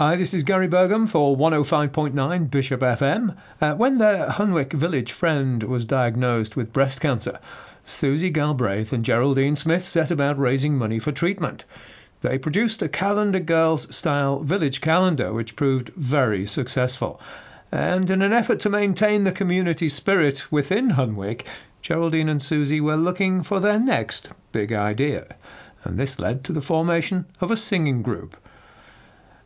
Hi, this is Gary Burgum for 105.9 Bishop FM. Uh, when their Hunwick village friend was diagnosed with breast cancer, Suzy Galbraith and Geraldine Smith set about raising money for treatment. They produced a Calendar Girls style village calendar, which proved very successful. And in an effort to maintain the community spirit within Hunwick, Geraldine and Suzy were looking for their next big idea. And this led to the formation of a singing group.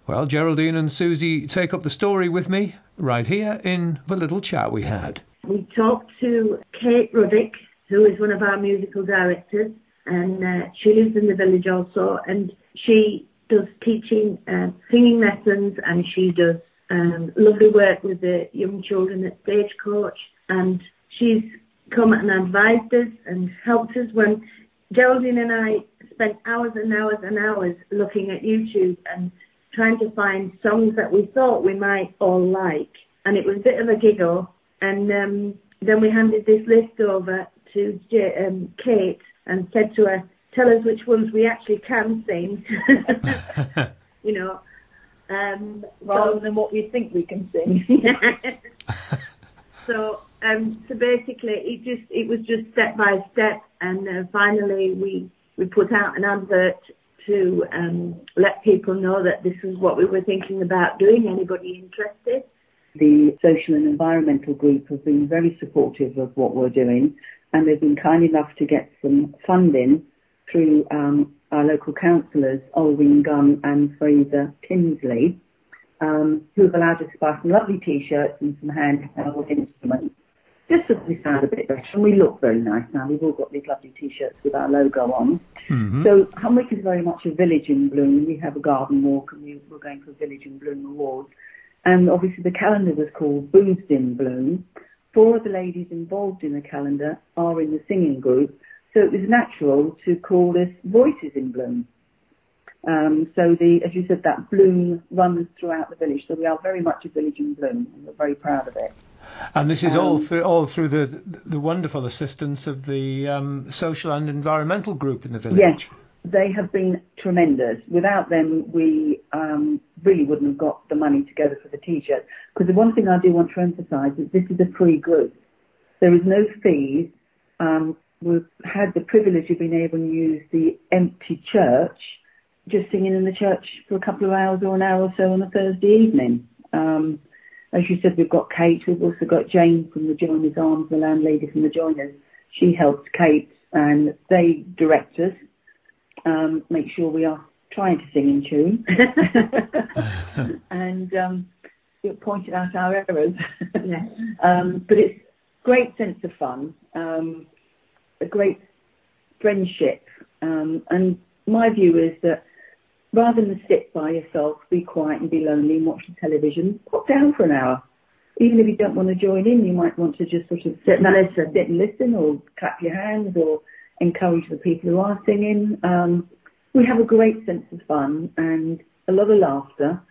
Well, Geraldine and Suzy take up the story with me right here in the little chat we had. We talked to Kate Ruddick, who is one of our musical directors, and uh, she lives in the village also, and she does teaching, uh, singing lessons, and she does um, lovely work with the young children at Stagecoach, and she's come and advised us and helped us when Geraldine and I spent hours and hours and hours looking at YouTube and trying to find songs that we thought we might all like. And it was a bit of a giggle. And um, then we handed this list over to J- um, Kate and said to her, tell us which ones we actually can sing. you know, um, rather so, than what we think we can sing. so, um, so basically, it just it was just step by step, and uh, finally we we put out an advert to um, let people know that this is what we were thinking about doing. Anybody interested? The social and environmental group have been very supportive of what we're doing, and they've been kind enough to get some funding through um, our local councillors, Alwyn Gunn and Fraser Tinsley, um, who have allowed us to buy some lovely t-shirts and some handheld instruments just so we sound a bit better and we look very nice now. We've all got these lovely t-shirts with our logo on. Mm-hmm. So Hunwick is very much a village in bloom. We have a garden walk and we, we're going for a village in bloom award. And obviously the calendar was called Booths in Bloom. Four of the ladies involved in the calendar are in the singing group. So it was natural to call this Voices in Bloom. Um, so the, as you said, that bloom runs throughout the village. So we are very much a village in bloom, and we're very proud of it. And this is um, all through all through the the wonderful assistance of the um, social and environmental group in the village. Yes, they have been tremendous. Without them, we um, really wouldn't have got the money together for the t-shirts. Because the one thing I do want to emphasise is this is a free group. There is no fees. Um, we've had the privilege of being able to use the empty church, just singing in the church for a couple of hours or an hour or so on a Thursday evening. Um, as you said, we've got Kate. We've also got Jane from the Joiners Arms, the landlady from the Joiners. She helps Kate and they direct us, um, make sure we are trying to sing in tune, and um, pointed out our errors. yeah. um, but it's great sense of fun, um, a great friendship, um, and my view is that rather than sit by yourself, be quiet and be lonely and watch the television, pop down for an hour. Even if you don't want to join in, you might want to just sort of sit and listen, sit and listen or clap your hands or encourage the people who are singing. Um, we have a great sense of fun and a lot of laughter.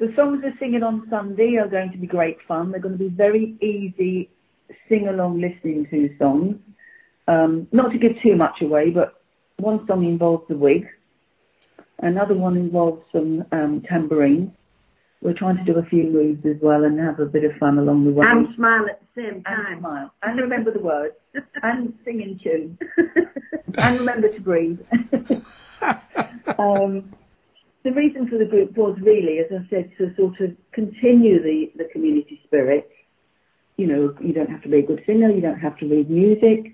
The songs we're singing on Sunday are going to be great fun. They're going to be very easy sing along listening to songs. Um, not to give too much away, but one song involves the wig. Another one involves some um, tambourines. We're trying to do a few moves as well and have a bit of fun along the way. And smile at the same time. And smile. And remember the words. and sing in tune. and remember to breathe. um, the reason for the group was really, as I said, to sort of continue the, the community spirit. You know, you don't have to be a good singer, you don't have to read music.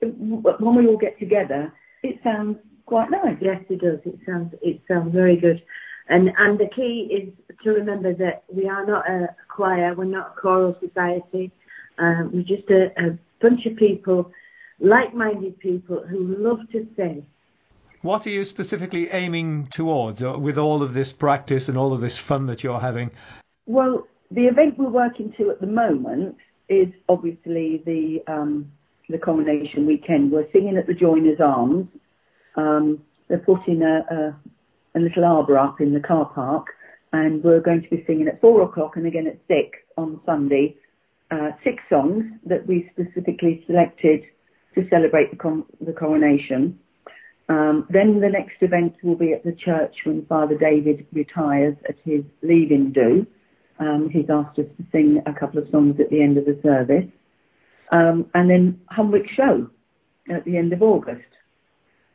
When we all get together, it sounds quite nice. Yes, it does. It sounds it sounds very good. And and the key is to remember that we are not a choir, we're not a choral society. Um, we're just a, a bunch of people, like-minded people who love to sing. What are you specifically aiming towards uh, with all of this practice and all of this fun that you're having? Well, the event we're working to at the moment is obviously the um, the coronation weekend. We're singing at the Joiners Arms um, they're putting a, a, a little arbour up in the car park, and we're going to be singing at four o'clock and again at six on Sunday. Uh, six songs that we specifically selected to celebrate the, con- the coronation. Um, then the next event will be at the church when Father David retires at his leaving do. Um, he's asked us to sing a couple of songs at the end of the service. Um, and then Hunwick Show at the end of August.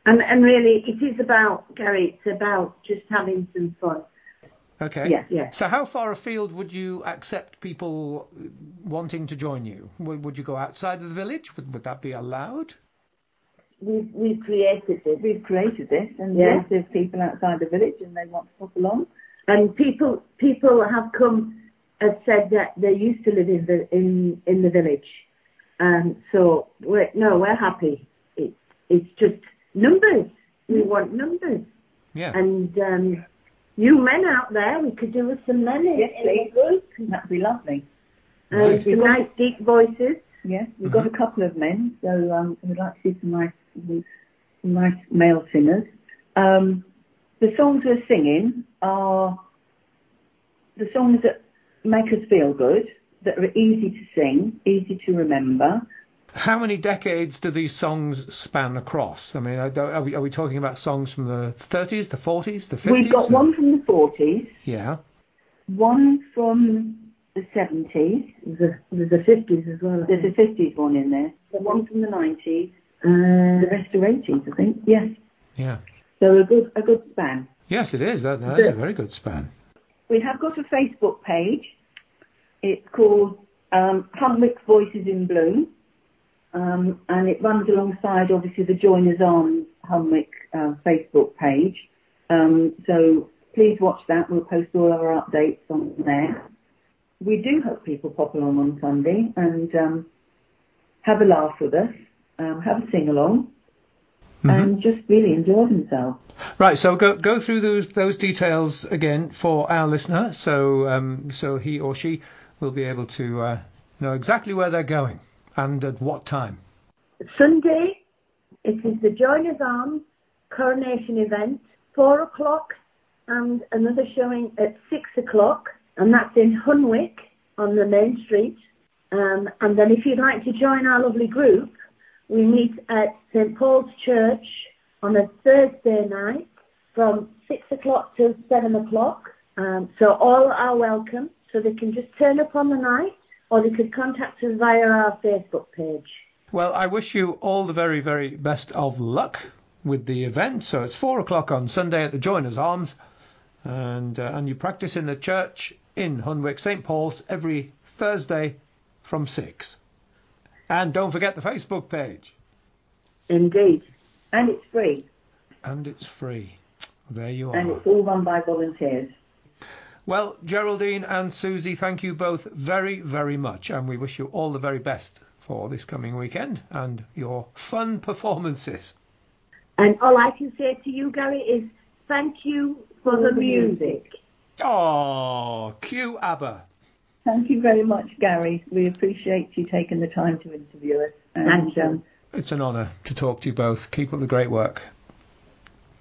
And, and really, it is about, Gary, it's about just having some fun. Okay. Yes. yes. So how far afield would you accept people wanting to join you? Would, would you go outside of the village? Would, would that be allowed? We've, we've created this. We've created this, and Yeah. yes, there's people outside the village and they want to pop along. And people people have come have said that they used to live in the in in the village. Um, so we're no, we're happy. It, it's just numbers. We want numbers. Yeah. And um, you men out there, we could do with some men in, Yes, in the group. That'd be lovely. And Right. some nice deep voices. Yes, we've got a couple of men, so um, we'd like to see some nice, some nice male singers. Um, the songs we're singing are the songs that make us feel good, that are easy to sing, easy to remember. How many decades do these songs span across? I mean, are, are, we, are we talking about songs from the 30s, the 40s, the 50s? We've got one from the 40s, Yeah. one from the 70s, There's a, there's a 50s as well. There's a 50s one in there, The one from the 90s, Uh, the rest are 80s, I think. Yes, Yeah. so a good, a good span. Yes, it is. That, that's a very good span. We have got a Facebook page. It's called um, Hunwick Voices in Bloom, um, and it runs alongside obviously the Joiners Arms Hunwick uh, Facebook page. Um, so please watch that. We'll post all our updates on there. We do hope people pop along on Sunday and um, have a laugh with us, um, have a sing along, and just really enjoy themselves. Right, so go go through those those details again for our listener, so um, so he or she will be able to uh, know exactly where they're going and at what time. Sunday, it is the Joiners Arms coronation event, four o'clock, and another showing at six o'clock, and that's in Hunwick on the main street. Um, and then if you'd like to join our lovely group, we meet at St Paul's Church on a Thursday night from six o'clock till seven o'clock. Um, so all are welcome. So they can just turn up on the night, or they could contact us via our Facebook page. Well, I wish you all the very very best of luck with the event. So it's four o'clock on Sunday at the Joiners Arms, and uh, and you practice in the church in Hunwick, St Paul's, every Thursday from six. And don't forget the Facebook page, Indeed. And it's free, and it's free. There you are. and it's all run by volunteers. Well, Geraldine and Suzy, thank you both very, very much, and we wish you all the very best for this coming weekend and your fun performances. And all I can say to you, Gary, is thank you for the music. Oh, cue ABBA. Thank you very much, Gary. We appreciate you taking the time to interview us. And, Um, It's an honour to talk to you both. Keep up the great work.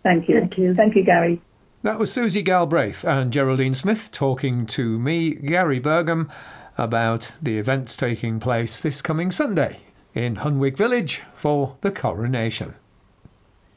thank you. Thank you. Thank you, Gary. That was Suzy Galbraith and Geraldine Smith talking to me, Gary Burgum, about the events taking place this coming Sunday in Hunwick Village for the coronation.